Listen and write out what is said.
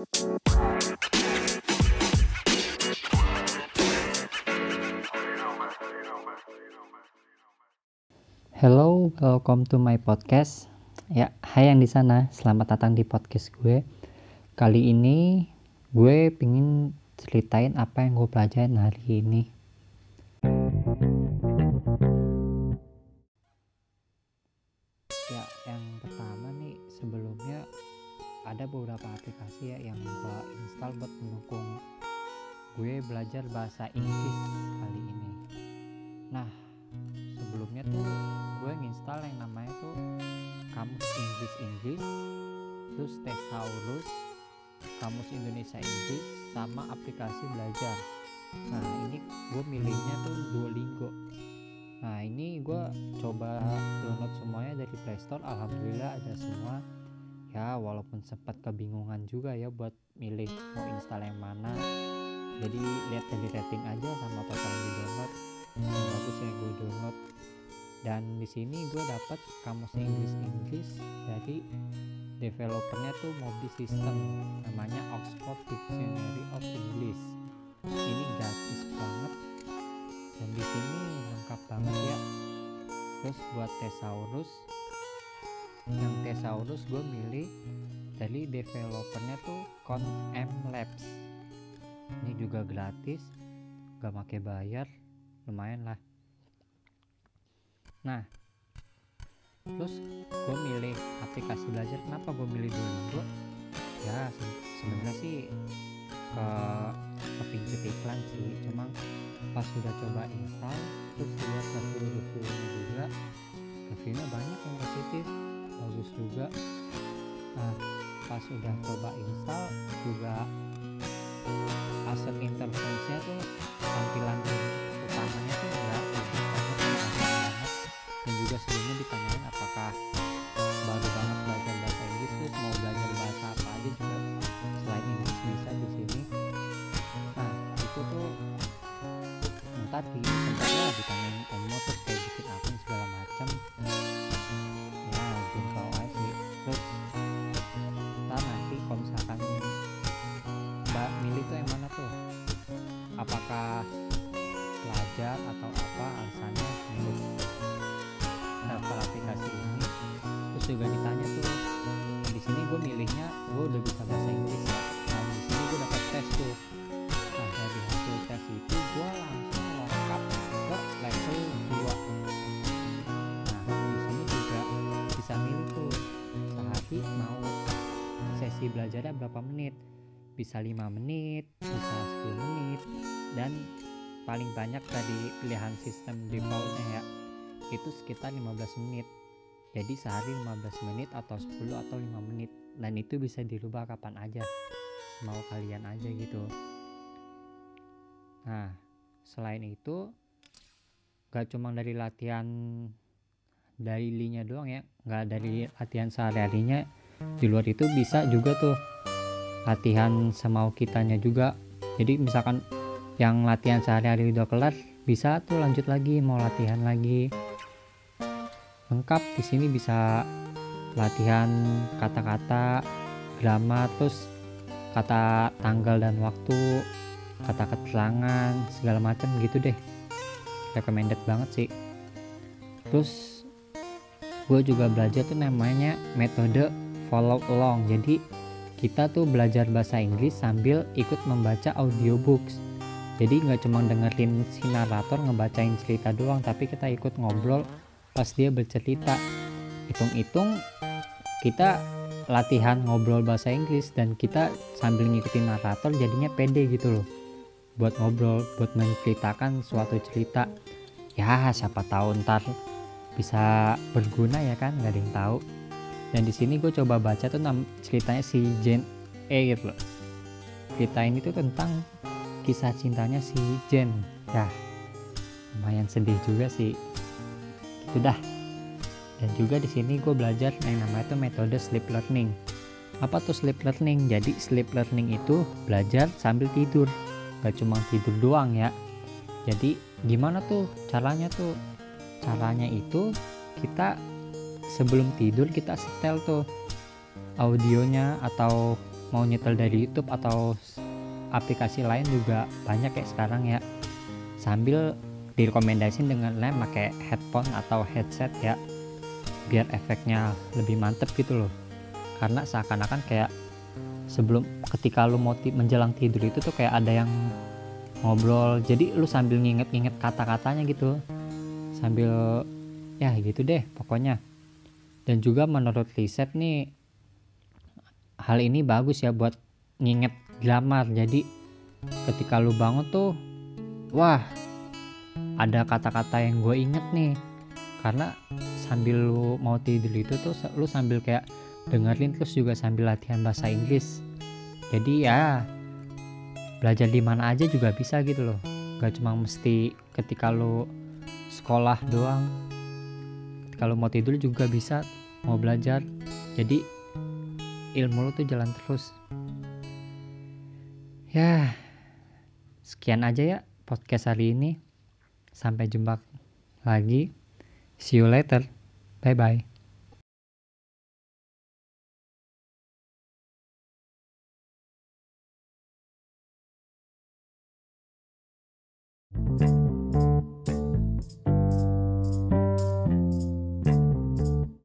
Hello, welcome to my podcast. Ya, hai yang di sana, selamat datang di podcast gue. Kali ini gue pingin ceritain apa yang gue pelajarin hari ini. Ya, yang pertama nih sebelumnya ada beberapa aplikasi ya yang gue install buat mendukung gue belajar bahasa Inggris kali ini. Nah, sebelumnya tuh gue nginstal yang namanya tuh kamus Inggris Inggris terus Thesaurus kamus Indonesia Inggris sama aplikasi belajar. Nah ini gue milihnya tuh Duolingo. Nah ini gue coba download semuanya dari Playstore Alhamdulillah ada semua ya walaupun sempat kebingungan juga ya buat milih mau install yang mana. Jadi lihat dari rating aja sama total yang di download yang bagus ya gue download. Dan di sini gue dapat kamus Inggris Inggris dari developernya tuh Mobi System. Namanya Oxford Dictionary of English. Ini gratis banget. Dan di sini lengkap banget ya. Terus buat Thesaurus yang Thesaurus gue milih dari developernya tuh Con M Labs. Ini juga gratis gak pakai bayar lumayan lah. Nah terus gue milih aplikasi belajar. Kenapa gue milih Duolingo ya se sebenarnya sih ke kepincut iklan sih. Cuma pas sudah coba install terus lihat review reviewnya juga reviewnya banyak yang positif bagus juga. Nah pas udah coba install juga aset interface-nya tuh tampilan utamanya tuh enggak bagus banget dan juga sebelumnya ditanyain apakah baru banget belajar bahasa Inggris terus mau belajar bahasa apa aja juga selain Inggris bisa di sini. Nah itu tuh ntar apa alasannya untuk daftar aplikasi ini? Terus juga ditanya tuh di sini gue milihnya gue udah bisa bahasa Inggris ya. Nah di sini gue dapat tes tuh. Nah dari hasil tes itu gue langsung lengkap ke level 2 nah di sini juga bisa milih tuh sehari mau sesi belajarnya berapa menit? Bisa 5 menit bisa 10 menit dan paling banyak tadi pilihan sistem defaultnya ya. Itu sekitar 15 menit. Jadi sehari 15 menit atau 10 atau 5 menit. Dan itu bisa dirubah kapan aja. Mau kalian aja gitu. Nah selain itu gak cuma dari latihan dari linya doang ya gak dari latihan sehari-harinya di luar itu bisa juga tuh latihan semau kitanya juga. Jadi misalkan yang latihan sehari-hari udah kelar bisa tuh lanjut lagi mau latihan lagi. Lengkap di sini bisa latihan kata-kata grammar terus kata tanggal dan waktu kata keterangan segala macam gitu deh. Recommended banget sih. Terus gue juga belajar tuh namanya metode follow along. Jadi kita tuh belajar bahasa Inggris sambil ikut membaca audiobooks jadi nggak cuma dengerin si narator ngebacain cerita doang tapi kita ikut ngobrol pas dia bercerita. Hitung-hitung kita latihan ngobrol bahasa Inggris dan kita sambil ngikutin narator jadinya pede gitu loh. Buat ngobrol buat menceritakan suatu cerita. Ya siapa tahu ntar bisa berguna ya kan nggak ada yang tahu. Dan di sini gue coba baca tuh ceritanya si Jane Eyre loh. Cerita ini tuh tentang kisah cintanya si Jane ya lumayan sedih juga sih. Itu dah. Dan juga di sini gue belajar yang namanya tuh metode sleep learning. Apa tuh sleep learning? Jadi sleep learning itu belajar sambil tidur. Gak cuma tidur doang ya. Jadi gimana tuh caranya tuh? Caranya itu kita sebelum tidur kita setel tuh audionya atau mau nyetel dari YouTube atau aplikasi lain juga banyak kayak sekarang ya. Sambil direkomendasiin dengan lain pakai headphone atau headset ya biar efeknya lebih mantep gitu loh. Karena seakan-akan kayak sebelum ketika lu mau menjelang tidur itu tuh kayak ada yang ngobrol. Jadi lu sambil nginget-nginget kata-katanya gitu sambil ya gitu deh pokoknya. Dan juga menurut riset nih hal ini bagus ya buat nginget grammar jadi ketika lu bangun tuh wah ada kata-kata yang gue inget nih. Karena sambil lu mau tidur itu tuh lu sambil kayak dengerin terus juga sambil latihan bahasa Inggris. Jadi ya belajar di mana aja juga bisa gitu loh. Gak cuma mesti ketika lu sekolah doang. Kalau mau tidur juga bisa mau belajar. Jadi ilmu lu tuh jalan terus ya sekian aja ya podcast hari ini. Sampai jumpa lagi. See you later. Bye bye